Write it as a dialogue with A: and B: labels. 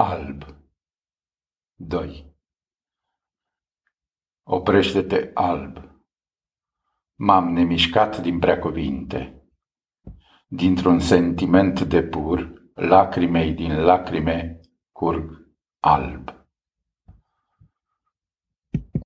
A: alb. 2. Oprește-te alb. M-am nemișcat din prea cuvinte. Dintr-un sentiment de pur, lacrimei din lacrime curg alb.